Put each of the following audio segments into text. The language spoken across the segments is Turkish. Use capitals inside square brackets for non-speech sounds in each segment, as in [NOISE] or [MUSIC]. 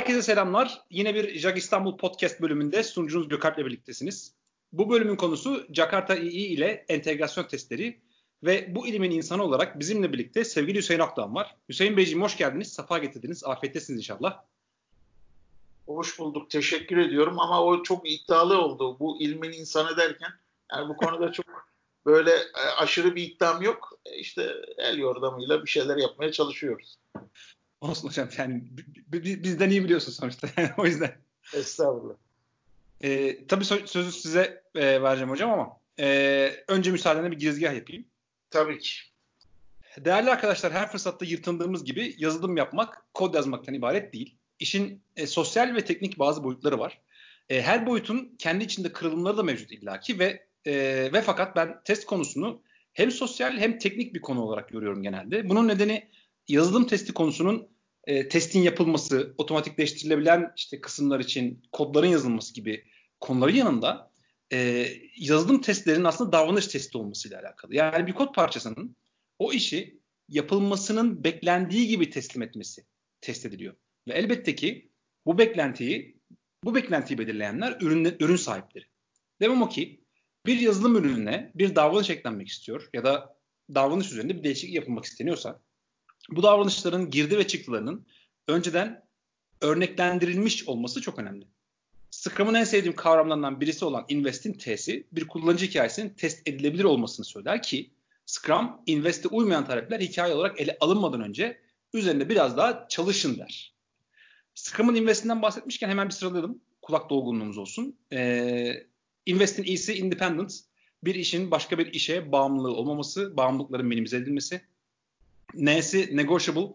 Herkese selamlar. Yine bir Jag İstanbul Podcast bölümünde sunucunuz Gökalp'le birliktesiniz. Bu bölümün konusu Jakarta II ile entegrasyon testleri ve bu ilimin insanı olarak bizimle birlikte sevgili Hüseyin Akdoğan var. Hüseyin Beyciğim hoş geldiniz, safa getirdiniz. Afiyettesiniz inşallah. Hoş bulduk, teşekkür ediyorum ama o çok iddialı oldu. Bu ilmin insanı derken yani bu konuda [LAUGHS] çok böyle e, aşırı bir iddiam yok. E, işte el yordamıyla bir şeyler yapmaya çalışıyoruz. Olsun hocam yani bizden iyi biliyorsun sonuçta [LAUGHS] o yüzden. Estağfurullah. Ee, tabii sözü size e, vereceğim hocam ama e, önce müsaadenle bir girizgah yapayım. Tabii ki. Değerli arkadaşlar her fırsatta yırtındığımız gibi yazılım yapmak kod yazmaktan ibaret değil. İşin e, sosyal ve teknik bazı boyutları var. E, her boyutun kendi içinde kırılımları da mevcut illaki ve e, ve fakat ben test konusunu hem sosyal hem teknik bir konu olarak görüyorum genelde. Bunun nedeni yazılım testi konusunun e, testin yapılması, otomatikleştirilebilen işte kısımlar için kodların yazılması gibi konuların yanında e, yazılım testlerinin aslında davranış testi olmasıyla alakalı. Yani bir kod parçasının o işi yapılmasının beklendiği gibi teslim etmesi test ediliyor. Ve elbette ki bu beklentiyi bu beklentiyi belirleyenler ürün, ürün sahipleri. Demem o ki bir yazılım ürününe bir davranış eklenmek istiyor ya da davranış üzerinde bir değişiklik yapılmak isteniyorsa bu davranışların girdi ve çıktılarının önceden örneklendirilmiş olması çok önemli. Scrum'un en sevdiğim kavramlarından birisi olan Invest'in T'si bir kullanıcı hikayesinin test edilebilir olmasını söyler ki Scrum, Invest'e uymayan talepler hikaye olarak ele alınmadan önce üzerinde biraz daha çalışın der. Scrum'un Invest'inden bahsetmişken hemen bir sıralayalım. Kulak dolgunluğumuz olsun. Ee, Invest'in iyisi independence. Bir işin başka bir işe bağımlılığı olmaması, bağımlılıkların minimize edilmesi. N'si negotiable.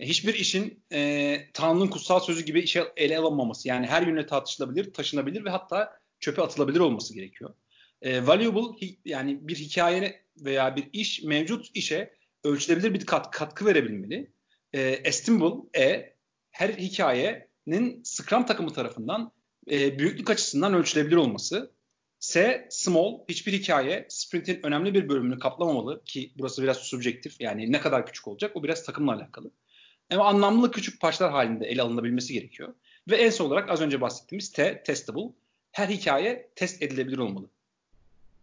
E, hiçbir işin e, Tanrı'nın kutsal sözü gibi işe ele alınmaması. Yani her yönle tartışılabilir, taşınabilir ve hatta çöpe atılabilir olması gerekiyor. E, valuable yani bir hikaye veya bir iş mevcut işe ölçülebilir bir kat, katkı verebilmeli. E, estimable e her hikayenin Scrum takımı tarafından e, büyüklük açısından ölçülebilir olması. S. Small. Hiçbir hikaye sprintin önemli bir bölümünü kaplamamalı ki burası biraz subjektif. Yani ne kadar küçük olacak o biraz takımla alakalı. Ama anlamlı küçük parçalar halinde ele alınabilmesi gerekiyor. Ve en son olarak az önce bahsettiğimiz T. Testable. Her hikaye test edilebilir olmalı.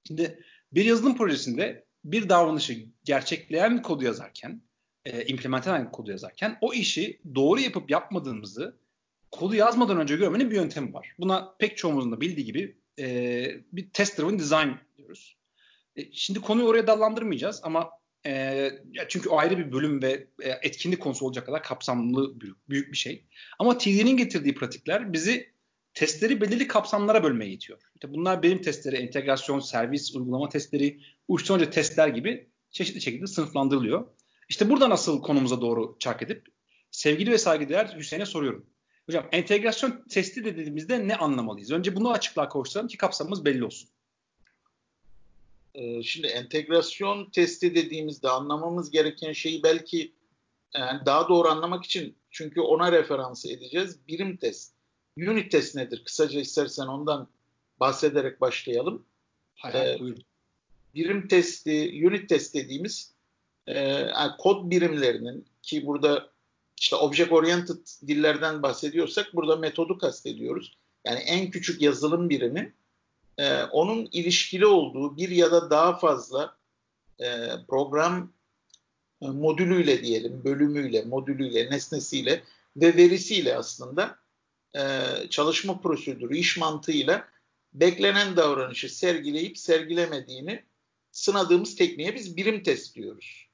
Şimdi bir yazılım projesinde bir davranışı gerçekleyen kodu yazarken, e, implement eden kodu yazarken o işi doğru yapıp yapmadığımızı kodu yazmadan önce görmenin bir yöntemi var. Buna pek çoğumuzun da bildiği gibi e, bir test driven design diyoruz. E, şimdi konuyu oraya dallandırmayacağız ama e, çünkü o ayrı bir bölüm ve e, etkinlik konusu olacak kadar kapsamlı büyük, büyük bir şey. Ama TD'nin getirdiği pratikler bizi testleri belirli kapsamlara bölmeye itiyor. İşte bunlar benim testleri, entegrasyon, servis, uygulama testleri, uçtan önce testler gibi çeşitli şekilde sınıflandırılıyor. İşte burada nasıl konumuza doğru çark edip sevgili ve saygıdeğer Hüseyin'e soruyorum. Hocam entegrasyon testi dediğimizde ne anlamalıyız? Önce bunu açıklığa kavuşturalım ki kapsamımız belli olsun. Ee, şimdi entegrasyon testi dediğimizde anlamamız gereken şeyi belki yani daha doğru anlamak için çünkü ona referans edeceğiz. Birim test. Unit test nedir? Kısaca istersen ondan bahsederek başlayalım. Hayır, ee, Birim testi, unit test dediğimiz e, yani kod birimlerinin ki burada işte object oriented dillerden bahsediyorsak burada metodu kastediyoruz. Yani en küçük yazılım birimi e, onun ilişkili olduğu bir ya da daha fazla e, program e, modülüyle diyelim, bölümüyle, modülüyle, nesnesiyle ve verisiyle aslında e, çalışma prosedürü, iş mantığıyla beklenen davranışı sergileyip sergilemediğini sınadığımız tekniğe biz birim test diyoruz.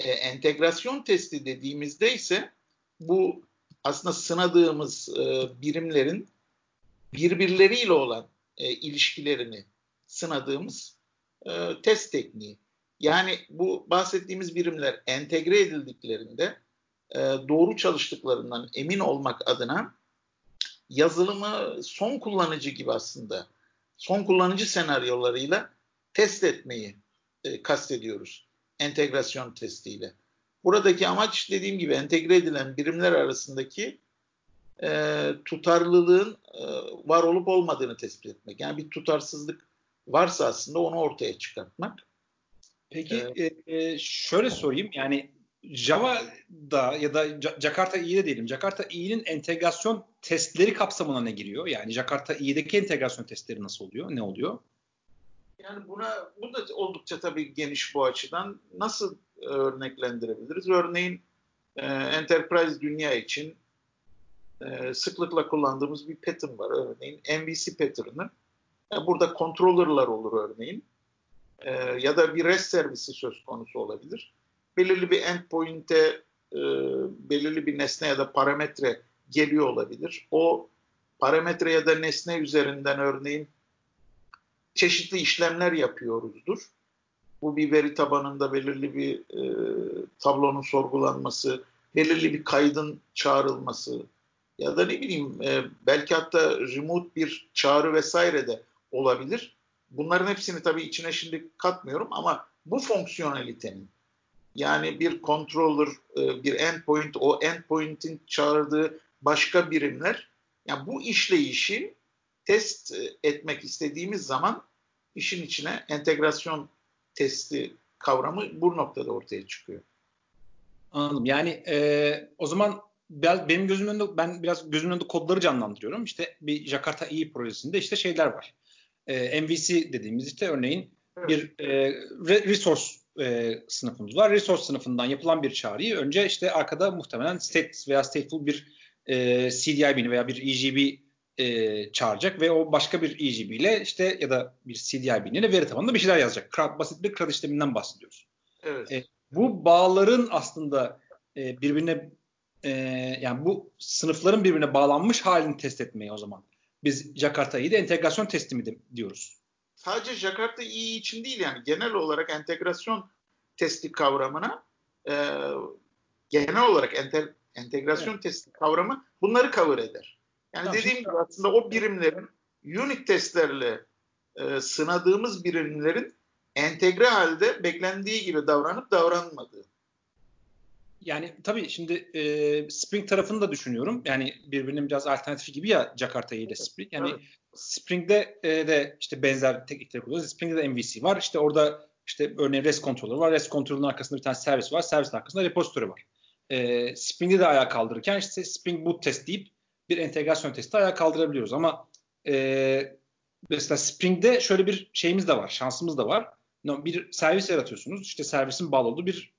E, entegrasyon testi dediğimizde ise bu aslında sınadığımız e, birimlerin birbirleriyle olan e, ilişkilerini sınadığımız e, test tekniği. Yani bu bahsettiğimiz birimler entegre edildiklerinde e, doğru çalıştıklarından emin olmak adına yazılımı son kullanıcı gibi aslında son kullanıcı senaryolarıyla test etmeyi e, kastediyoruz entegrasyon testiyle. Buradaki amaç dediğim gibi entegre edilen birimler arasındaki e, tutarlılığın e, var olup olmadığını tespit etmek. Yani bir tutarsızlık varsa aslında onu ortaya çıkartmak. Peki ee, e, şöyle sorayım yani Java'da ya da Jakarta İ'de diyelim. Jakarta İ'nin entegrasyon testleri kapsamına ne giriyor? Yani Jakarta İ'deki entegrasyon testleri nasıl oluyor? Ne oluyor? Yani buna bu da oldukça tabii geniş bu açıdan. Nasıl örneklendirebiliriz? Örneğin e, enterprise dünya için e, sıklıkla kullandığımız bir pattern var. Örneğin MVC pattern'ı. Yani burada controller'lar olur örneğin. E, ya da bir REST servisi söz konusu olabilir. Belirli bir endpoint'e e, belirli bir nesne ya da parametre geliyor olabilir. O parametre ya da nesne üzerinden örneğin çeşitli işlemler yapıyoruzdur. Bu bir veri tabanında belirli bir e, tablonun sorgulanması, belirli bir kaydın çağrılması ya da ne bileyim e, belki hatta remote bir çağrı vesaire de olabilir. Bunların hepsini tabii içine şimdi katmıyorum ama bu fonksiyonelitenin yani bir controller, e, bir endpoint, o endpoint'in çağırdığı başka birimler yani bu işleyişi test etmek istediğimiz zaman işin içine entegrasyon testi kavramı bu noktada ortaya çıkıyor. Anladım. Yani e, o zaman biraz benim gözümün önünde ben biraz gözümün önünde kodları canlandırıyorum. İşte bir Jakarta İyi projesinde işte şeyler var. E, MVC dediğimiz işte örneğin evet. bir e, resource e, sınıfımız var. Resource sınıfından yapılan bir çağrıyı önce işte arkada muhtemelen state veya stateful bir e, CDI veya bir EGB e, çağıracak ve o başka bir EGB ile işte ya da bir CDI biniyle veri tabanında bir şeyler yazacak. CRUD, basit bir CRUD işleminden bahsediyoruz. Evet. E, bu bağların aslında e, birbirine e, yani bu sınıfların birbirine bağlanmış halini test etmeye o zaman. Biz Jakarta İ'de entegrasyon testi mi diyoruz? Sadece Jakarta İ için değil yani genel olarak entegrasyon testi kavramına e, genel olarak enter, entegrasyon evet. testi kavramı bunları cover eder. Yani tamam, dediğim gibi aslında o birimlerin unit testlerle e, sınadığımız birimlerin entegre halde beklendiği gibi davranıp davranmadığı. Yani tabii şimdi e, Spring tarafını da düşünüyorum. Yani birbirinin biraz alternatifi gibi ya Jakarta ile Spring. Yani evet. Spring'de e, de işte benzer teknikleri kullanıyoruz. Spring'de de MVC var. İşte orada işte örneğin REST controller var. REST controller'ın arkasında bir tane servis var. Servisin arkasında repository var. E, Spring'de de ayağa kaldırırken işte Spring Boot test deyip bir entegrasyon testi ayağa kaldırabiliyoruz. Ama e, mesela Spring'de şöyle bir şeyimiz de var, şansımız da var. Bir servis yaratıyorsunuz. İşte servisin bağlı olduğu bir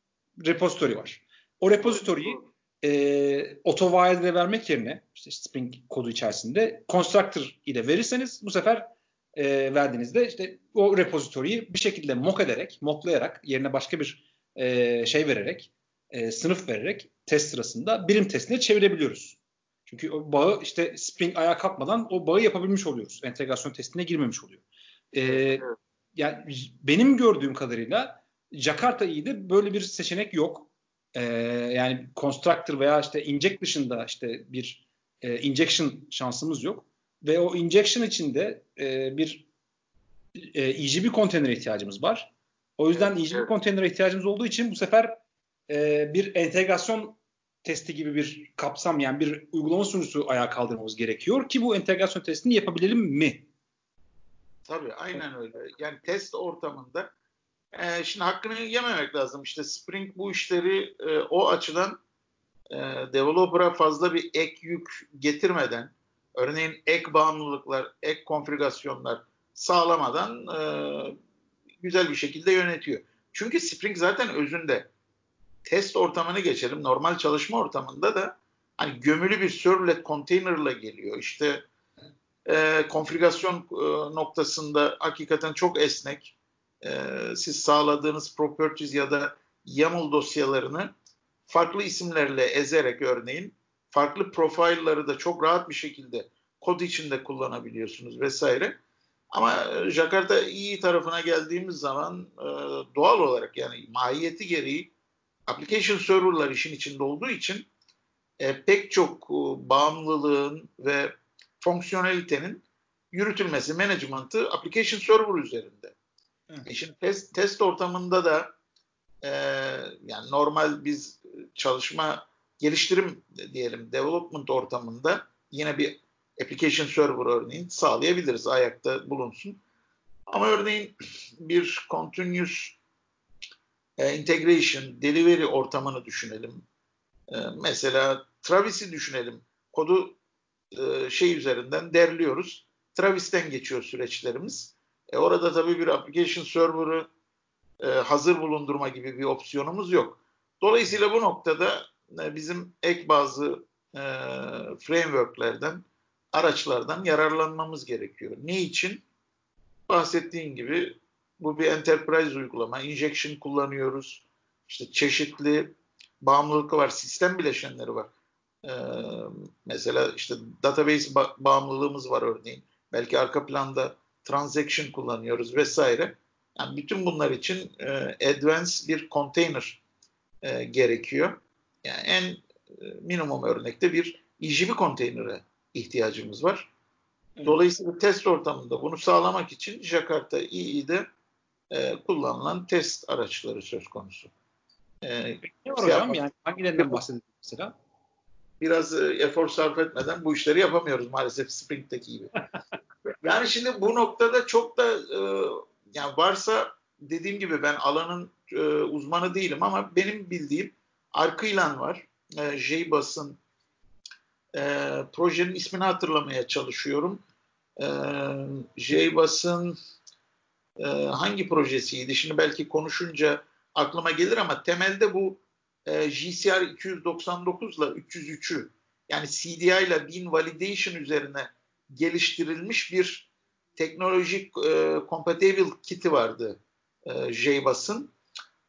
repository var. O repository'yi e, auto vermek yerine işte Spring kodu içerisinde constructor ile verirseniz bu sefer e, verdiğinizde işte o repository'yi bir şekilde mock ederek, mocklayarak yerine başka bir e, şey vererek, e, sınıf vererek test sırasında birim testine çevirebiliyoruz. Çünkü o bağı işte Spring ayağa kalkmadan o bağı yapabilmiş oluyoruz. Entegrasyon testine girmemiş oluyor. Ee, yani benim gördüğüm kadarıyla Jakarta iyiydi. Böyle bir seçenek yok. Ee, yani constructor veya işte inject dışında işte bir e, injection şansımız yok. Ve o injection içinde e, bir e, EGB konteynere ihtiyacımız var. O yüzden evet, EGB evet. konteynere ihtiyacımız olduğu için bu sefer e, bir entegrasyon testi gibi bir kapsam yani bir uygulama sunucusu ayağa kaldırmamız gerekiyor ki bu entegrasyon testini yapabilelim mi? Tabii aynen öyle. Yani test ortamında e, şimdi hakkını yememek lazım. İşte Spring bu işleri e, o açıdan e, developer'a fazla bir ek yük getirmeden örneğin ek bağımlılıklar, ek konfigürasyonlar sağlamadan e, güzel bir şekilde yönetiyor. Çünkü Spring zaten özünde test ortamını geçelim. Normal çalışma ortamında da hani gömülü bir servlet container'la geliyor. İşte e, konfigürasyon e, noktasında hakikaten çok esnek. E, siz sağladığınız properties ya da YAML dosyalarını farklı isimlerle ezerek örneğin farklı profilleri da çok rahat bir şekilde kod içinde kullanabiliyorsunuz vesaire. Ama Jakarta iyi tarafına geldiğimiz zaman e, doğal olarak yani mahiyeti gereği application server'lar işin içinde olduğu için e, pek çok e, bağımlılığın ve fonksiyonelitenin yürütülmesi, management'ı application server üzerinde. E şimdi test, test ortamında da e, yani normal biz çalışma geliştirim diyelim development ortamında yine bir application server örneğin sağlayabiliriz ayakta bulunsun. Ama örneğin bir continuous e, integration, delivery ortamını düşünelim. E, mesela Travis'i düşünelim. Kodu e, şey üzerinden derliyoruz. Travis'ten geçiyor süreçlerimiz. E, orada tabii bir application server'ı hazır bulundurma gibi bir opsiyonumuz yok. Dolayısıyla bu noktada bizim ek bazı frameworklerden, araçlardan yararlanmamız gerekiyor. Ne için? Bahsettiğim gibi bu bir enterprise uygulama. Injection kullanıyoruz. İşte çeşitli bağımlılıkı var. Sistem bileşenleri var. Ee, mesela işte database ba- bağımlılığımız var örneğin. Belki arka planda transaction kullanıyoruz vesaire. Yani bütün bunlar için e, advanced bir container e, gerekiyor. Yani en e, minimum örnekte bir EJB konteynere ihtiyacımız var. Dolayısıyla test ortamında bunu sağlamak için Jakarta EE'de e, kullanılan test araçları söz konusu. E, ne var hocam? Yani hangilerinden bahsediyorsunuz mesela? Biraz e, efor sarf etmeden bu işleri yapamıyoruz maalesef Spring'deki gibi. [LAUGHS] yani şimdi bu noktada çok da e, yani varsa dediğim gibi ben alanın e, uzmanı değilim ama benim bildiğim Arkılan var. E, JBoss'ın e, projenin ismini hatırlamaya çalışıyorum. E, JBoss'ın e, hangi projesiydi? Şimdi belki konuşunca aklıma gelir ama temelde bu e, GCR 299 ile 303'ü yani CDI ile Bean Validation üzerine geliştirilmiş bir teknolojik e, compatible kiti vardı e, JBoss'ın.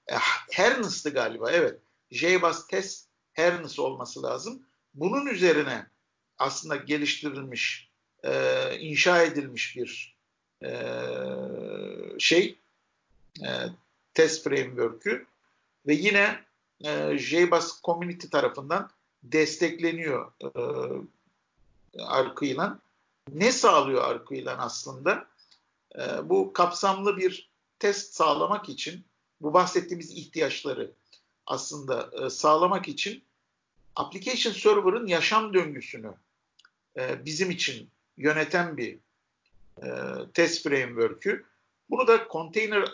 E, Harness'tı galiba evet. JBoss Test Harness olması lazım. Bunun üzerine aslında geliştirilmiş, e, inşa edilmiş bir e, şey e, test framework'ü ve yine e, JBoss Community tarafından destekleniyor e. Ne sağlıyor Arcıyla aslında? E, bu kapsamlı bir test sağlamak için bu bahsettiğimiz ihtiyaçları aslında sağlamak için application server'ın yaşam döngüsünü bizim için yöneten bir e, test framework'ü. Bunu da container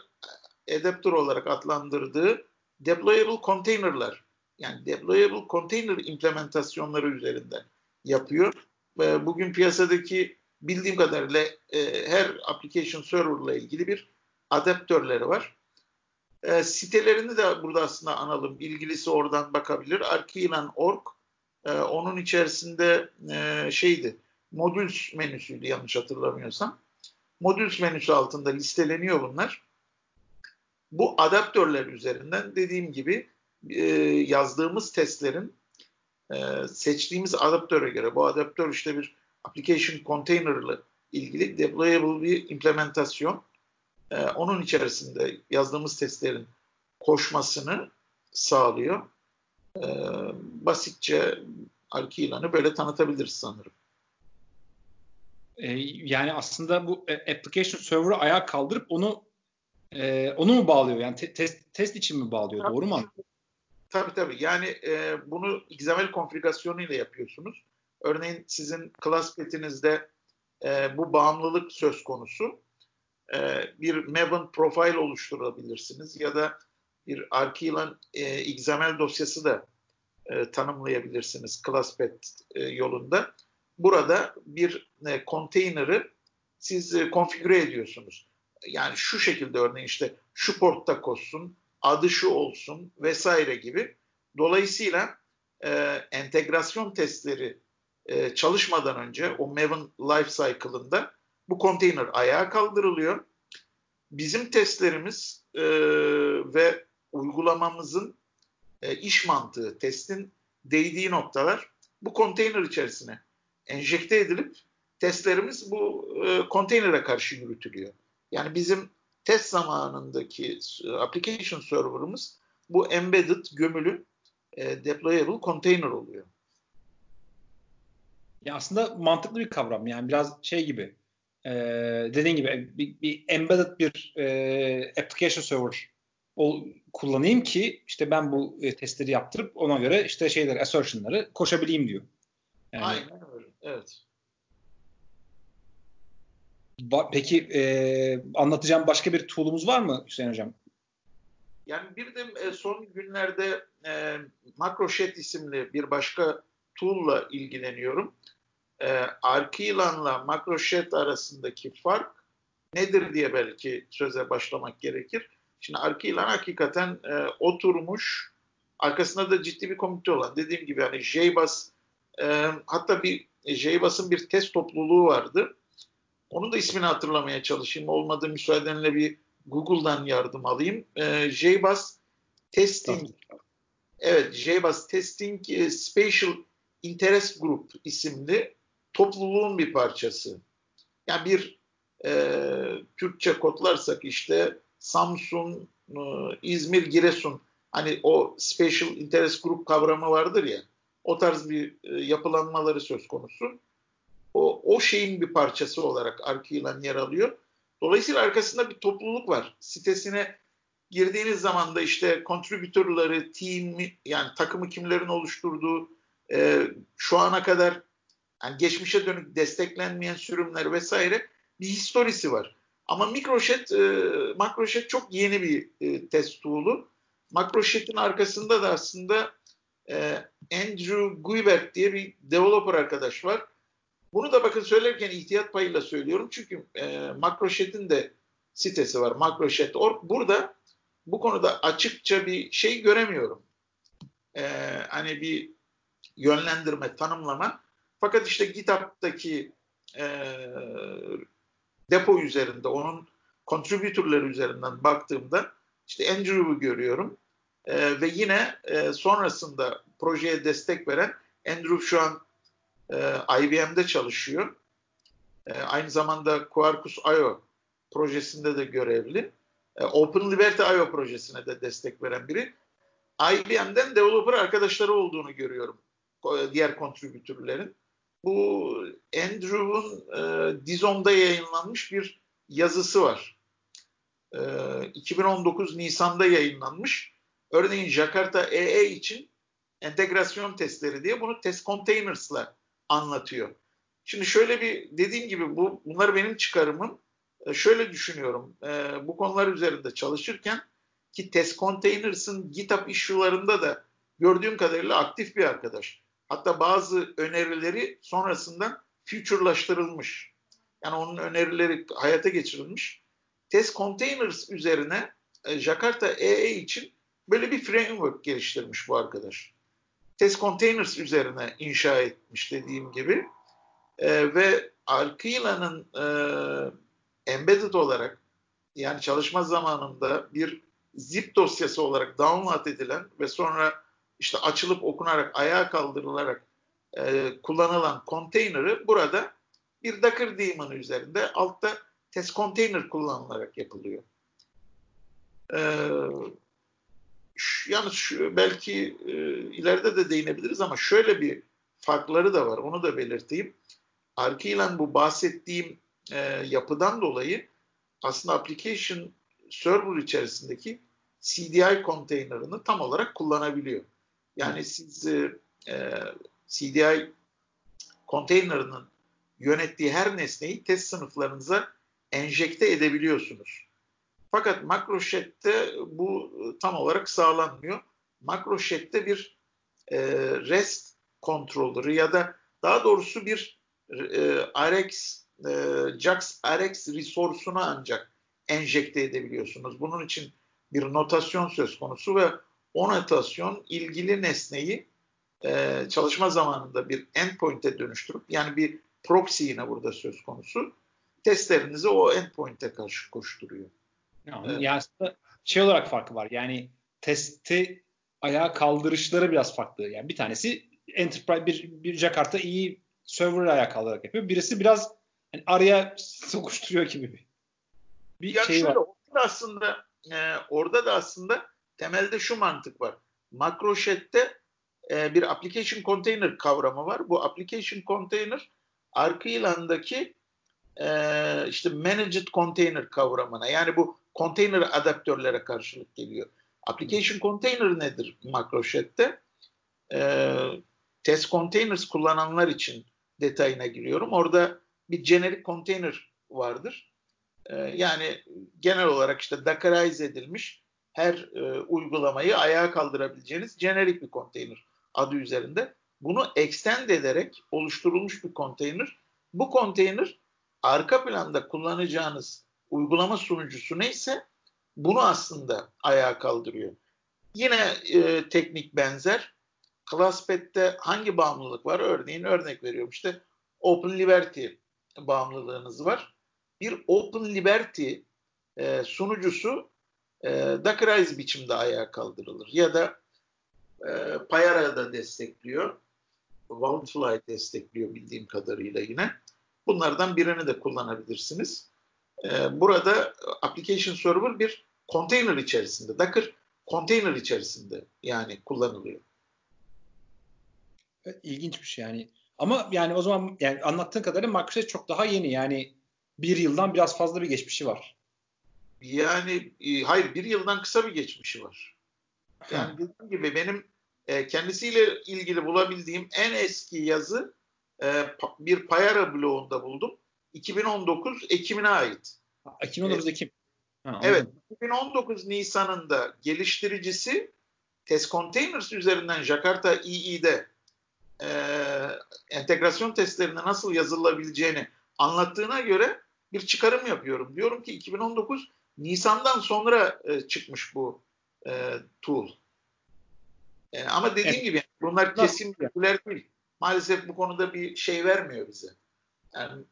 adapter olarak adlandırdığı deployable container'lar yani deployable container implementasyonları üzerinden yapıyor. E, bugün piyasadaki bildiğim kadarıyla e, her application server ile ilgili bir adaptörleri var. Sitelerini de burada aslında analım. İlgilisi oradan bakabilir. Arkilan.org onun içerisinde e, şeydi modüls menüsüydü yanlış hatırlamıyorsam. Modüls menüsü altında listeleniyor bunlar. Bu adaptörler üzerinden dediğim gibi e, yazdığımız testlerin e, seçtiğimiz adaptöre göre bu adaptör işte bir application container ilgili deployable bir implementasyon. E, onun içerisinde yazdığımız testlerin koşmasını sağlıyor. E, basitçe arki ilanı böyle tanıtabiliriz sanırım. E, yani aslında bu e, application server'ı ayağa kaldırıp onu e, onu mu bağlıyor? Yani te- test, test için mi bağlıyor? Tabii. Doğru mu Tabii tabii. Yani e, bunu XML konfigürasyonu ile yapıyorsunuz. Örneğin sizin class petinizde e, bu bağımlılık söz konusu. E, bir Maven profile oluşturabilirsiniz ya da bir Arkilan e, XML dosyası da e, tanımlayabilirsiniz ClassPet e, yolunda. Burada bir e, konteynerı siz e, konfigüre ediyorsunuz. Yani şu şekilde örneğin işte şu portta koşsun, adı şu olsun vesaire gibi. Dolayısıyla e, entegrasyon testleri e, çalışmadan önce o Maven Life Cycle'ında bu konteyner ayağa kaldırılıyor. Bizim testlerimiz e, ve uygulamamızın e, iş mantığı, testin değdiği noktalar bu konteyner içerisine enjekte edilip testlerimiz bu e, konteynere karşı yürütülüyor. Yani bizim test zamanındaki application server'ımız bu embedded gömülü e, deployable container oluyor. Ya aslında mantıklı bir kavram yani biraz şey gibi e, dediğin gibi bir, bir embedded bir e, application server o, kullanayım ki işte ben bu e, testleri yaptırıp ona göre işte şeyler assertion'ları koşabileyim diyor. Yani, Aynen öyle. Evet. Peki e, anlatacağım başka bir tool'umuz var mı Hüseyin Hocam? Yani bir de e, son günlerde e, MacroShed isimli bir başka tool'la ilgileniyorum. E, Arkilan'la MacroShed arasındaki fark nedir diye belki söze başlamak gerekir. Şimdi Arkilan hakikaten e, oturmuş, arkasında da ciddi bir komite olan, dediğim gibi hani JBoss, e, hatta bir JBoss'ın bir test topluluğu vardı. Onun da ismini hatırlamaya çalışayım. Olmadı müsaadenle bir Google'dan yardım alayım. E, JBoss Testing Evet, JBoss Testing e, Spatial Interest Group isimli topluluğun bir parçası. Yani bir e, Türkçe kodlarsak işte Samsun, e, İzmir, Giresun hani o Special Interest Group kavramı vardır ya o tarz bir e, yapılanmaları söz konusu. O, o şeyin bir parçası olarak Arkilan yer alıyor. Dolayısıyla arkasında bir topluluk var. Sitesine girdiğiniz zaman da işte contributor'ları, team yani takımı kimlerin oluşturduğu, e, şu ana kadar yani geçmişe dönük desteklenmeyen sürümler vesaire bir historisi var. Ama Microshed, e, Macroshed çok yeni bir e, test tool'u. Macroshed'in arkasında da aslında e, Andrew Guibert diye bir developer arkadaş var. Bunu da bakın söylerken ihtiyat payıyla söylüyorum. Çünkü e, Macroshed'in de sitesi var. Macroshed.org. Burada bu konuda açıkça bir şey göremiyorum. E, hani bir yönlendirme, tanımlama. Fakat işte GitHub'daki e, depo üzerinde, onun contributorları üzerinden baktığımda işte Andrew'u görüyorum. E, ve yine e, sonrasında projeye destek veren Andrew şu an e, IBM'de çalışıyor. E, aynı zamanda Quarkus IO projesinde de görevli. E, Open Liberty IO projesine de destek veren biri. IBM'den developer arkadaşları olduğunu görüyorum diğer kontribütörlerin. Bu Andrew'un e, Dizom'da yayınlanmış bir yazısı var. E, 2019 Nisan'da yayınlanmış. Örneğin Jakarta EE için entegrasyon testleri diye bunu test containers'la anlatıyor. Şimdi şöyle bir dediğim gibi bu bunlar benim çıkarımım. E, şöyle düşünüyorum. E, bu konular üzerinde çalışırken ki test containers'ın GitHub issue'larında da gördüğüm kadarıyla aktif bir arkadaş. Hatta bazı önerileri sonrasında future'laştırılmış. Yani onun önerileri hayata geçirilmiş. Test Containers üzerine Jakarta EE için böyle bir framework geliştirmiş bu arkadaş. Test Containers üzerine inşa etmiş dediğim gibi. E, ve Alquila'nın e, embedded olarak yani çalışma zamanında bir zip dosyası olarak download edilen ve sonra işte açılıp okunarak ayağa kaldırılarak e, kullanılan konteyneri burada bir Docker daemon üzerinde altta test container kullanılarak yapılıyor. Ee, yalnız şu, belki e, ileride de değinebiliriz ama şöyle bir farkları da var. Onu da belirteyim. Arkilen bu bahsettiğim e, yapıdan dolayı aslında application server içerisindeki CDI konteynerini tam olarak kullanabiliyor. Yani siz e, CDI konteynerinin yönettiği her nesneyi test sınıflarınıza enjekte edebiliyorsunuz. Fakat MacroShed'de bu tam olarak sağlanmıyor. MacroShed'de bir e, REST controller'ı ya da daha doğrusu bir e, RX e, JAX RX resource'unu ancak enjekte edebiliyorsunuz. Bunun için bir notasyon söz konusu ve o notasyon ilgili nesneyi e, çalışma zamanında bir endpoint'e dönüştürüp yani bir proxy yine burada söz konusu testlerinizi o endpoint'e karşı koşturuyor. Yani, evet. yani aslında şey olarak farkı var. Yani testi ayağa kaldırışları biraz farklı. Yani bir tanesi enterprise bir, bir Jakarta iyi server ayağa kaldırarak yapıyor. Birisi biraz yani araya [LAUGHS] sokuşturuyor gibi bir, bir ya şey şöyle, var. Orada aslında e, orada da aslında temelde şu mantık var. MacroShed'de e, bir application container kavramı var. Bu application container arka ilandaki e, işte managed container kavramına yani bu container adaptörlere karşılık geliyor. Application container nedir MacroShed'de? E, test containers kullananlar için detayına giriyorum. Orada bir generic container vardır. E, yani genel olarak işte Dockerize edilmiş her e, uygulamayı ayağa kaldırabileceğiniz jenerik bir konteyner adı üzerinde. Bunu extend ederek oluşturulmuş bir konteyner. Bu konteyner arka planda kullanacağınız uygulama sunucusu neyse bunu aslında ayağa kaldırıyor. Yine e, teknik benzer. ClassPad'de hangi bağımlılık var? Örneğin örnek veriyorum işte Open Liberty bağımlılığınız var. Bir Open Liberty e, sunucusu e, Dockerize biçimde ayağa kaldırılır. Ya da e, Payara da destekliyor. Wildfly destekliyor bildiğim kadarıyla yine. Bunlardan birini de kullanabilirsiniz. E, burada application server bir container içerisinde, Docker container içerisinde yani kullanılıyor. Evet, ilginç bir şey yani. Ama yani o zaman yani anlattığın kadarıyla Microsoft çok daha yeni yani bir yıldan biraz fazla bir geçmişi var. Yani e, hayır bir yıldan kısa bir geçmişi var. Yani dediğim gibi benim e, kendisiyle ilgili bulabildiğim en eski yazı e, bir Payara blogunda buldum. 2019 Ekim'ine ait. 2019 e, Ekim. Ha, evet. 2019 Nisan'ında geliştiricisi Test Containers üzerinden Jakarta EE'de e, entegrasyon testlerine nasıl yazılabileceğini anlattığına göre bir çıkarım yapıyorum. Diyorum ki 2019 Nisan'dan sonra e, çıkmış bu e, tool. E, ama dediğim evet. gibi bunlar kesin bilgiler değil. Maalesef bu konuda bir şey vermiyor bize. Yani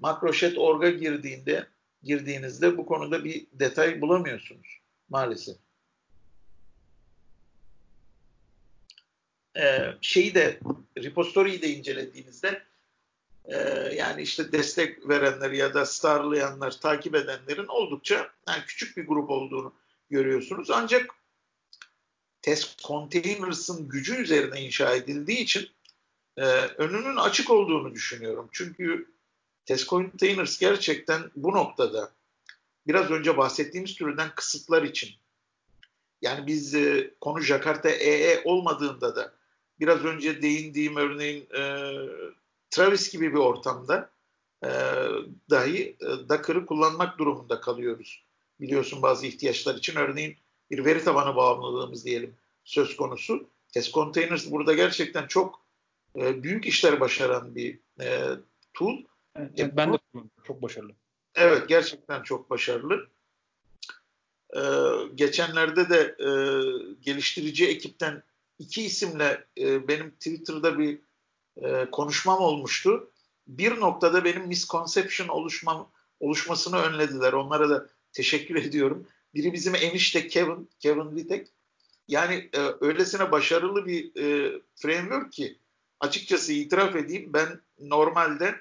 Macroshet.org'a girdiğinde girdiğinizde bu konuda bir detay bulamıyorsunuz maalesef. Ee, şeyi de repository'yi de incelediğinizde e, yani işte destek verenler ya da starlayanlar, takip edenlerin oldukça yani küçük bir grup olduğunu görüyorsunuz. Ancak test containers'ın gücü üzerine inşa edildiği için e, önünün açık olduğunu düşünüyorum. Çünkü test containers gerçekten bu noktada biraz önce bahsettiğimiz türden kısıtlar için yani biz e, konu Jakarta EE olmadığında da biraz önce değindiğim örneğin e, Travis gibi bir ortamda e, dahi e, Docker'ı kullanmak durumunda kalıyoruz. Biliyorsun bazı ihtiyaçlar için örneğin bir veri tabanı bağımlılığımız diyelim söz konusu. Test Containers burada gerçekten çok e, büyük işler başaran bir e, tool. Evet, evet, ben de çok başarılı. Evet gerçekten çok başarılı. Ee, geçenlerde de e, geliştirici ekipten iki isimle e, benim Twitter'da bir e, konuşmam olmuştu. Bir noktada benim misconception oluşmam, oluşmasını önlediler. Onlara da teşekkür ediyorum. Biri bizim enişte Kevin, Kevin Vitek. Yani e, öylesine başarılı bir e, framework ki açıkçası itiraf edeyim ben normalde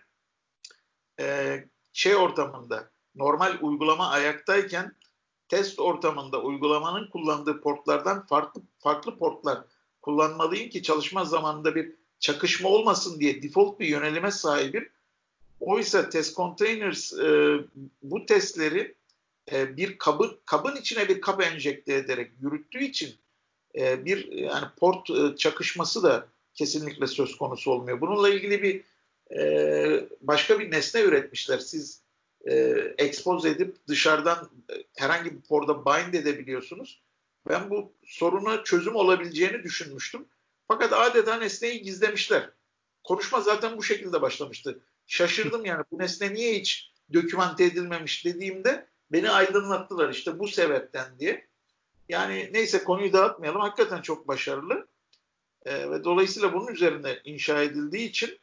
e, şey ortamında normal uygulama ayaktayken test ortamında uygulamanın kullandığı portlardan farklı farklı portlar kullanmalıyım ki çalışma zamanında bir çakışma olmasın diye default bir yönelime sahibim. Oysa test containers e, bu testleri e, bir kabın kabın içine bir kap enjekte ederek yürüttüğü için e, bir yani port e, çakışması da kesinlikle söz konusu olmuyor. Bununla ilgili bir e, başka bir nesne üretmişler. Siz e, expose edip dışarıdan e, herhangi bir porda bind edebiliyorsunuz. Ben bu soruna çözüm olabileceğini düşünmüştüm. Fakat adeta nesneyi gizlemişler. Konuşma zaten bu şekilde başlamıştı. Şaşırdım yani bu nesne niye hiç dokümante edilmemiş dediğimde beni aydınlattılar işte bu sebepten diye. Yani neyse konuyu dağıtmayalım. Hakikaten çok başarılı. Ee, ve dolayısıyla bunun üzerine inşa edildiği için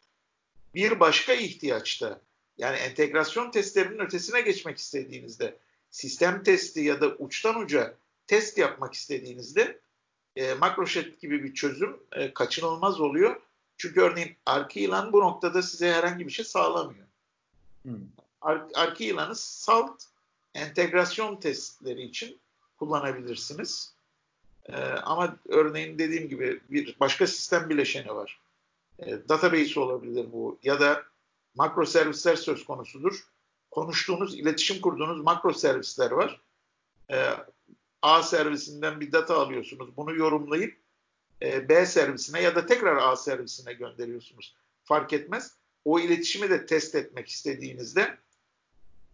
bir başka ihtiyaçta yani entegrasyon testlerinin ötesine geçmek istediğinizde sistem testi ya da uçtan uca test yapmak istediğinizde e, Macroshet gibi bir çözüm e, kaçınılmaz oluyor. Çünkü örneğin Arki bu noktada size herhangi bir şey sağlamıyor. Hmm. Ar Arki salt entegrasyon testleri için kullanabilirsiniz. E, ama örneğin dediğim gibi bir başka sistem bileşeni var. E, database olabilir bu ya da makro servisler söz konusudur. Konuştuğunuz, iletişim kurduğunuz makro servisler var. E, A servisinden bir data alıyorsunuz. Bunu yorumlayıp e, B servisine ya da tekrar A servisine gönderiyorsunuz. Fark etmez. O iletişimi de test etmek istediğinizde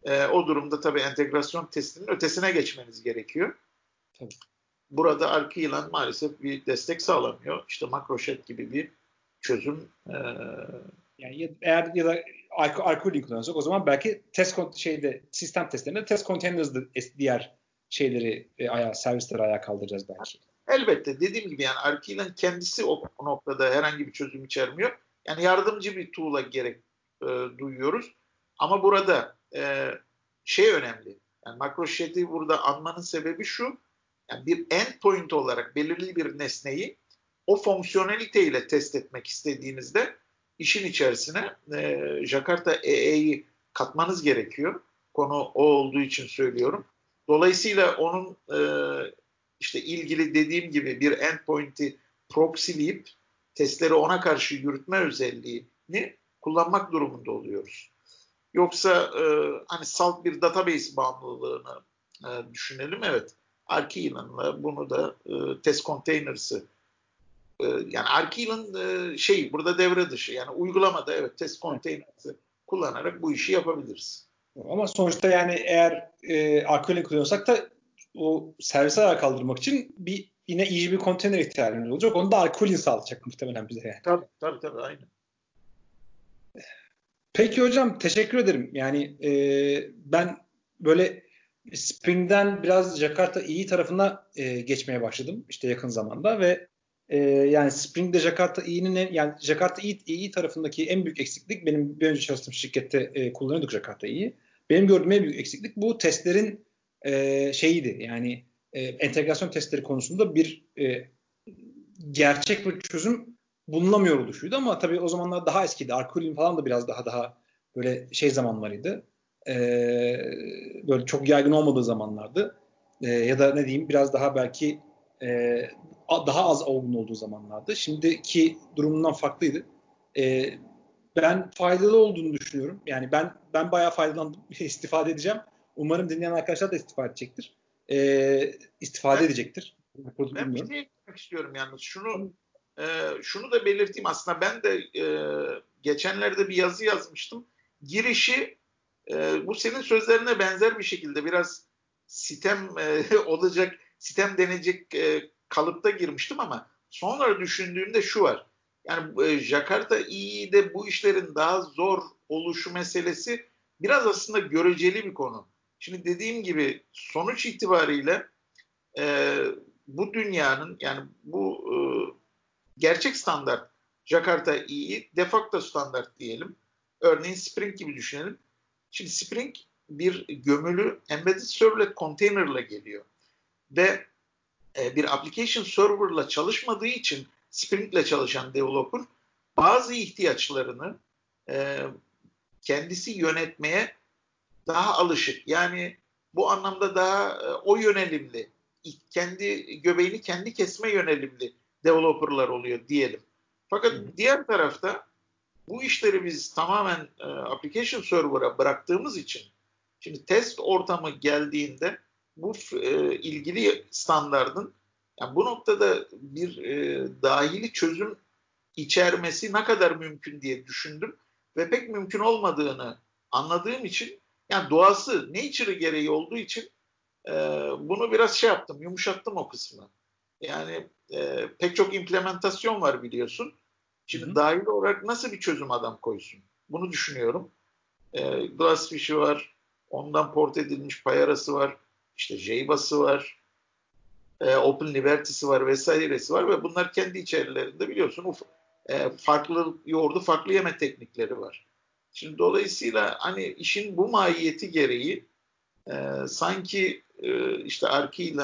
e, o durumda tabii entegrasyon testinin ötesine geçmeniz gerekiyor. Tabii. Burada arka yılan maalesef bir destek sağlamıyor. İşte makroşet gibi bir çözüm. E, yani eğer ya da Arculi kullanırsak o zaman belki test şeyde sistem testlerinde test containers'dı diğer şeyleri e, ayağa, servisleri ayağa kaldıracağız belki. Elbette dediğim gibi yani Arcli'nin kendisi o, noktada herhangi bir çözüm içermiyor. Yani yardımcı bir tool'a gerek e, duyuyoruz. Ama burada e, şey önemli. Yani MacroShed'i burada anmanın sebebi şu. Yani bir endpoint olarak belirli bir nesneyi o fonksiyoneliteyle test etmek istediğinizde işin içerisine e, Jakarta EE'yi katmanız gerekiyor. Konu o olduğu için söylüyorum. Dolayısıyla onun e, işte ilgili dediğim gibi bir endpoint'i proxyleyip testleri ona karşı yürütme özelliğini kullanmak durumunda oluyoruz. Yoksa e, hani salt bir database bağımlılığını e, düşünelim. Evet. Arkeelan'la bunu da e, test containers'ı e, yani Arkeelan e, şey burada devre dışı. Yani uygulamada evet test containers'ı kullanarak bu işi yapabiliriz. Ama sonuçta yani eğer e, Arkeelan kullanıyorsak da o servise ayağa kaldırmak için bir yine iyi bir konteyner ihtiyacımız olacak. Onu da Arkeelan sağlayacak muhtemelen bize yani. Tabii tabii tabii aynen. Peki hocam teşekkür ederim. Yani e, ben böyle Spring'den biraz Jakarta iyi tarafına e, geçmeye başladım işte yakın zamanda ve e, yani Spring'de Jakarta iyinin yani Jakarta iyi, iyi tarafındaki en büyük eksiklik benim bir önce çalıştığım şirkette e, kullanıyorduk Jakarta iyi. Benim gördüğüm en büyük eksiklik bu testlerin e, şeyiydi. Yani e, entegrasyon testleri konusunda bir e, gerçek bir çözüm bulunamıyor oluşuydu ama tabii o zamanlar daha eskiydi. Arculin falan da biraz daha daha böyle şey zamanlarıydı. Ee, böyle çok yaygın olmadığı zamanlardı. Ee, ya da ne diyeyim biraz daha belki e, daha az olgun olduğu zamanlardı. Şimdiki durumundan farklıydı. Ee, ben faydalı olduğunu düşünüyorum. Yani ben ben bayağı faydalandım. [LAUGHS] istifade edeceğim. Umarım dinleyen arkadaşlar da istifade edecektir. Ee, istifade ben, edecektir. Ben bir şey istiyorum yalnız. Şunu e, şunu da belirteyim aslında ben de e, geçenlerde bir yazı yazmıştım. Girişi e, bu senin sözlerine benzer bir şekilde biraz sitem e, [LAUGHS] olacak, sitem denecek e, kalıpta girmiştim ama sonra düşündüğümde şu var. Yani e, Jakarta iyi de bu işlerin daha zor oluşu meselesi biraz aslında göreceli bir konu. Şimdi dediğim gibi sonuç itibariyle e, bu dünyanın yani bu e, gerçek standart Jakarta iyi, de facto standart diyelim. Örneğin Spring gibi düşünelim. Şimdi Spring bir gömülü embedded servlet container ile geliyor. Ve e, bir application server ile çalışmadığı için Spring ile çalışan developer bazı ihtiyaçlarını e, kendisi yönetmeye daha alışık. Yani bu anlamda daha e, o yönelimli, kendi göbeğini kendi kesme yönelimli developerlar oluyor diyelim. Fakat Hı. diğer tarafta bu işleri biz tamamen e, application server'a bıraktığımız için şimdi test ortamı geldiğinde bu e, ilgili standardın yani bu noktada bir e, dahili çözüm içermesi ne kadar mümkün diye düşündüm ve pek mümkün olmadığını anladığım için yani doğası nature'ı gereği olduğu için e, bunu biraz şey yaptım yumuşattım o kısmı. Yani e, pek çok implementasyon var biliyorsun. Şimdi Hı-hı. dahil olarak nasıl bir çözüm adam koysun? Bunu düşünüyorum. E, Glassfish'i var. Ondan port edilmiş Payara'sı var. İşte Jayba'sı var. E, Open Liberty'si var vesairesi var ve bunlar kendi içerilerinde biliyorsun uf, e, farklı yoğurdu farklı yeme teknikleri var. Şimdi dolayısıyla hani işin bu mahiyeti gereği e, sanki e, işte Arki'yle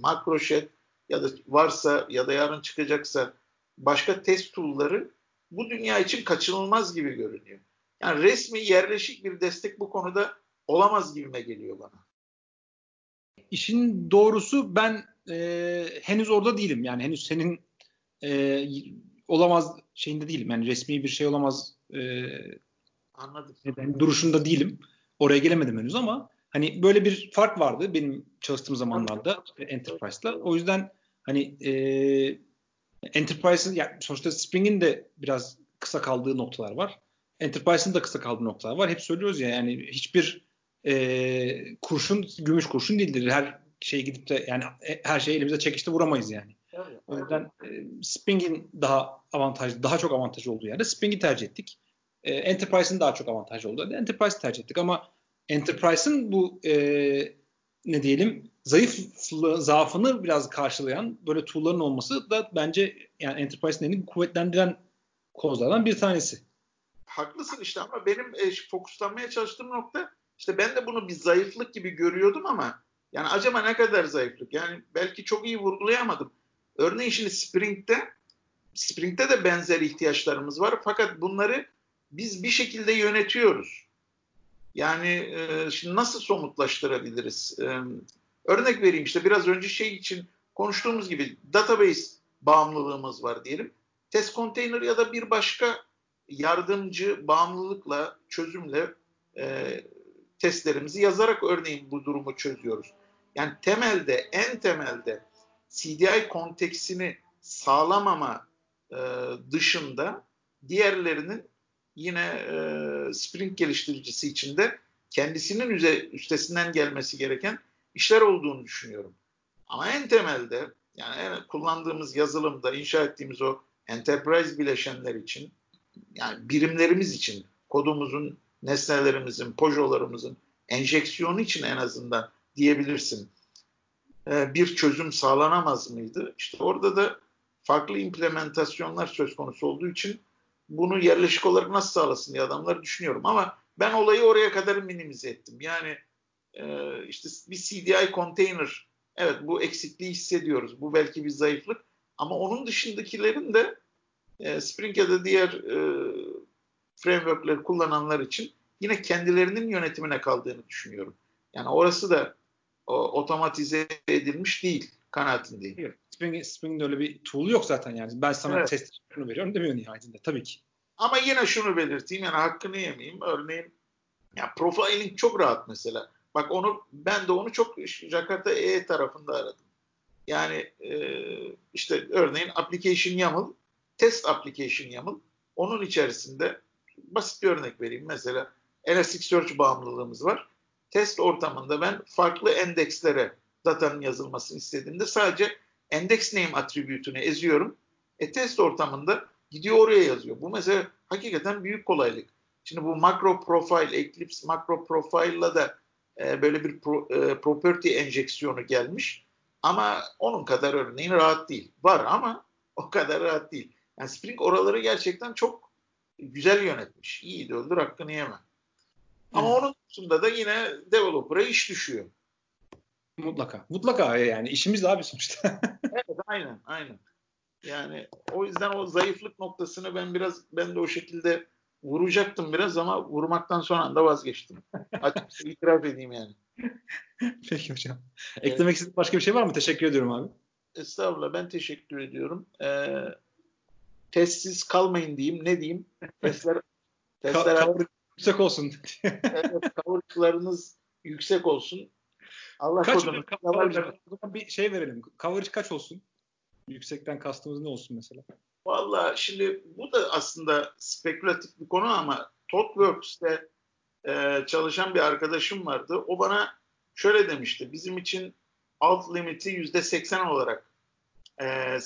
Makroşet ya da varsa ya da yarın çıkacaksa başka test tool'ları bu dünya için kaçınılmaz gibi görünüyor. Yani resmi yerleşik bir destek bu konuda olamaz gibime geliyor bana. İşin doğrusu ben e, henüz orada değilim. Yani henüz senin e, olamaz şeyinde değilim. Yani resmi bir şey olamaz e, Anladım. Ben duruşunda değilim. Oraya gelemedim henüz ama hani böyle bir fark vardı benim çalıştığım zamanlarda Enterprise'la. O yüzden hani e, Enterprise'ın yani sonuçta Spring'in de biraz kısa kaldığı noktalar var. Enterprise'ın da kısa kaldığı noktalar var. Hep söylüyoruz ya yani hiçbir e, kurşun gümüş kurşun değildir. Her şey gidip de yani e, her şeyi elimize çekişte vuramayız yani. Evet, o yüzden e, Spring'in daha avantajlı, daha çok avantajı olduğu yerde Spring'i tercih ettik. E, Enterprise'ın daha çok avantajı olduğu yerde Enterprise tercih ettik ama Enterprise'ın bu e, ne diyelim zayıf zaafını biraz karşılayan böyle tool'ların olması da bence yani Enterprise'ın kuvvetlendiren kozlardan bir tanesi. Haklısın işte ama benim e, fokuslanmaya çalıştığım nokta işte ben de bunu bir zayıflık gibi görüyordum ama yani acaba ne kadar zayıflık? Yani belki çok iyi vurgulayamadım. Örneğin şimdi Spring'de Spring'de de benzer ihtiyaçlarımız var fakat bunları biz bir şekilde yönetiyoruz. Yani e, şimdi nasıl somutlaştırabiliriz? E, örnek vereyim işte biraz önce şey için konuştuğumuz gibi database bağımlılığımız var diyelim. Test container ya da bir başka yardımcı bağımlılıkla, çözümle e, testlerimizi yazarak örneğin bu durumu çözüyoruz. Yani temelde, en temelde CDI konteksini sağlamama e, dışında diğerlerinin yine e, Spring geliştiricisi içinde kendisinin üze, üstesinden gelmesi gereken işler olduğunu düşünüyorum. Ama en temelde yani en kullandığımız yazılımda inşa ettiğimiz o enterprise bileşenler için yani birimlerimiz için kodumuzun, nesnelerimizin, pojolarımızın enjeksiyonu için en azından diyebilirsin. Ee, bir çözüm sağlanamaz mıydı? İşte orada da farklı implementasyonlar söz konusu olduğu için bunu yerleşik olarak nasıl sağlasın diye adamlar düşünüyorum. Ama ben olayı oraya kadar minimize ettim. Yani e, işte bir CDI container evet bu eksikliği hissediyoruz. Bu belki bir zayıflık. Ama onun dışındakilerin de e, Spring ya da diğer e, frameworkleri kullananlar için yine kendilerinin yönetimine kaldığını düşünüyorum. Yani orası da o, otomatize edilmiş değil kanaatindeyim. Yok. Spring, Spring'de öyle bir tool yok zaten yani. Ben sana evet. test şunu veriyorum demiyor nihayetinde tabii ki. Ama yine şunu belirteyim yani hakkını yemeyeyim. Örneğin ya profiling çok rahat mesela. Bak onu ben de onu çok Jakarta E tarafında aradım. Yani e, işte örneğin application YAML, test application YAML. Onun içerisinde basit bir örnek vereyim. Mesela Elasticsearch bağımlılığımız var. Test ortamında ben farklı endekslere datanın yazılmasını istediğimde sadece index name attribütünü eziyorum. E test ortamında gidiyor oraya yazıyor. Bu mesela hakikaten büyük kolaylık. Şimdi bu macro profile, Eclipse macro profile'la da e, böyle bir pro, e, property enjeksiyonu gelmiş. Ama onun kadar örneğin rahat değil. Var ama o kadar rahat değil. Yani Spring oraları gerçekten çok güzel yönetmiş. İyi de öldür hakkını yeme. Ama evet. onun dışında da yine developer'a iş düşüyor. Mutlaka. Mutlaka yani işimiz abi sonuçta. [LAUGHS] evet aynen aynen. Yani o yüzden o zayıflık noktasını ben biraz ben de o şekilde vuracaktım biraz ama vurmaktan sonra da vazgeçtim. Açıkçası itiraf edeyim yani. Peki hocam. Evet. Eklemek istediğin başka bir şey var mı? Teşekkür ediyorum abi. Estağfurullah ben teşekkür ediyorum. Ee, testsiz kalmayın diyeyim. Ne diyeyim? Testler, testler Ka- yüksek olsun. evet, coverage yüksek olsun. Allah kaç korusun. Coverage, o zaman bir şey verelim. Coverage kaç olsun? Yüksekten kastımız ne olsun mesela? Valla şimdi bu da aslında spekülatif bir konu ama ThoughtWorks'te e, çalışan bir arkadaşım vardı. O bana şöyle demişti. Bizim için alt limiti yüzde seksen olarak e,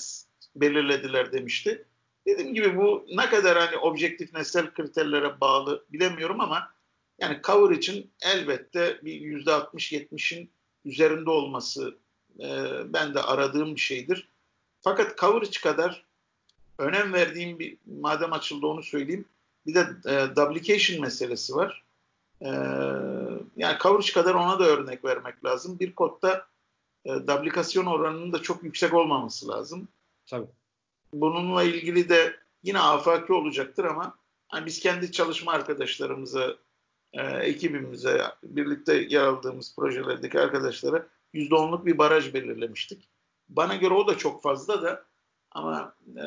belirlediler demişti. Dediğim gibi bu ne kadar hani objektif nesnel kriterlere bağlı bilemiyorum ama yani cover için elbette bir yüzde altmış yetmişin üzerinde olması e, ben de aradığım bir şeydir. Fakat coverage kadar önem verdiğim bir madem açıldı onu söyleyeyim. Bir de e, duplication meselesi var. E, yani coverage kadar ona da örnek vermek lazım. Bir kodda e, duplikasyon oranının da çok yüksek olmaması lazım. Tabii. Bununla ilgili de yine afaki olacaktır ama hani biz kendi çalışma arkadaşlarımıza, e, ekibimize, birlikte yer aldığımız projelerdeki arkadaşlara %10'luk bir baraj belirlemiştik. Bana göre o da çok fazla da ama e,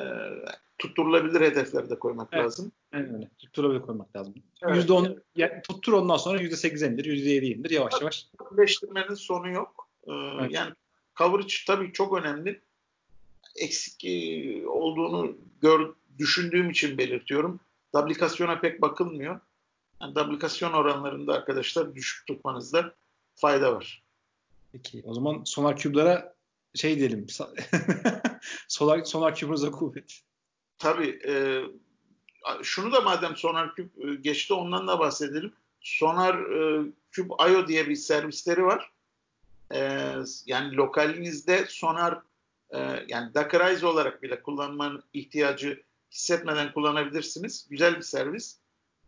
tutturulabilir hedefler de koymak evet, lazım. Evet öyle. Tutturulabilir koymak lazım. Evet, %10 evet. yani tuttur ondan sonra %8 indir, %7 indir yavaş tabii, yavaş. Birleştirmenin sonu yok. Ee, evet. Yani coverage tabii çok önemli. Eksik e, olduğunu gör, düşündüğüm için belirtiyorum. Duplikasyona pek bakılmıyor. Yani duplikasyon oranlarında arkadaşlar düşük tutmanızda fayda var. Peki o zaman Sonar Cube'lara şey diyelim. [LAUGHS] Sonar, Sonar Cube'unuza kuvvet. Tabii. E, şunu da madem Sonar Cube e, geçti ondan da bahsedelim. Sonar e, Cube IO diye bir servisleri var. E, yani lokalinizde Sonar e, yani Dockerize olarak bile kullanmanın ihtiyacı hissetmeden kullanabilirsiniz. Güzel bir servis.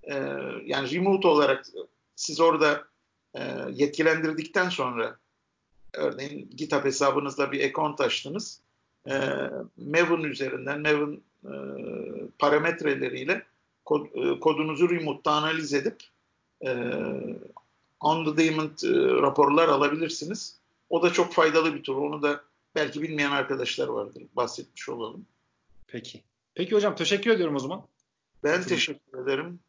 E, yani remote olarak siz orada e, yetkilendirdikten sonra örneğin GitHub hesabınızla bir account açtınız. E, Maven üzerinden Maven e, parametreleriyle kod, e, kodunuzu remote'da analiz edip e, on the demand e, raporlar alabilirsiniz. O da çok faydalı bir tur. Onu da belki bilmeyen arkadaşlar vardır. Bahsetmiş olalım. Peki. Peki hocam teşekkür ediyorum o zaman. Ben teşekkür ederim.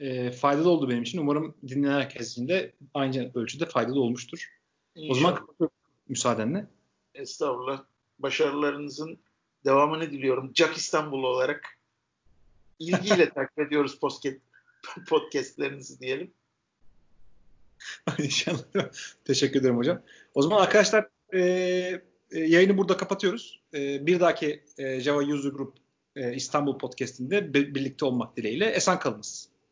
E, faydalı oldu benim için. Umarım dinleyen herkes için de aynı ölçüde faydalı olmuştur. İnşallah. O zaman müsaadenle. Estağfurullah. Başarılarınızın devamını diliyorum. Jack İstanbul olarak ilgiyle [LAUGHS] takip ediyoruz podcast, podcastlerinizi diyelim. [LAUGHS] İnşallah. Teşekkür ederim hocam. O zaman arkadaşlar e, e, yayını burada kapatıyoruz. E, bir dahaki e, Java User Group e, İstanbul podcastinde birlikte olmak dileğiyle esen kalınız.